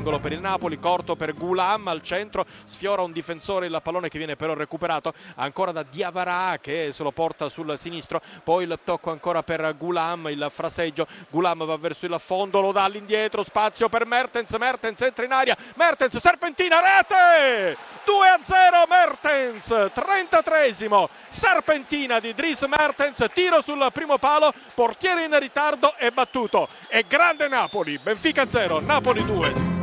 per il Napoli, corto per Gulam al centro, sfiora un difensore il pallone che viene però recuperato ancora da Diavara che se lo porta sul sinistro, poi il tocco ancora per Gulam, il fraseggio, Gulam va verso il fondo, lo dà all'indietro, spazio per Mertens, Mertens entra in aria, Mertens serpentina, rete! 2 a 0 Mertens, 33esimo, serpentina di Dries Mertens, tiro sul primo palo, portiere in ritardo e battuto. E grande Napoli, Benfica 0, Napoli 2.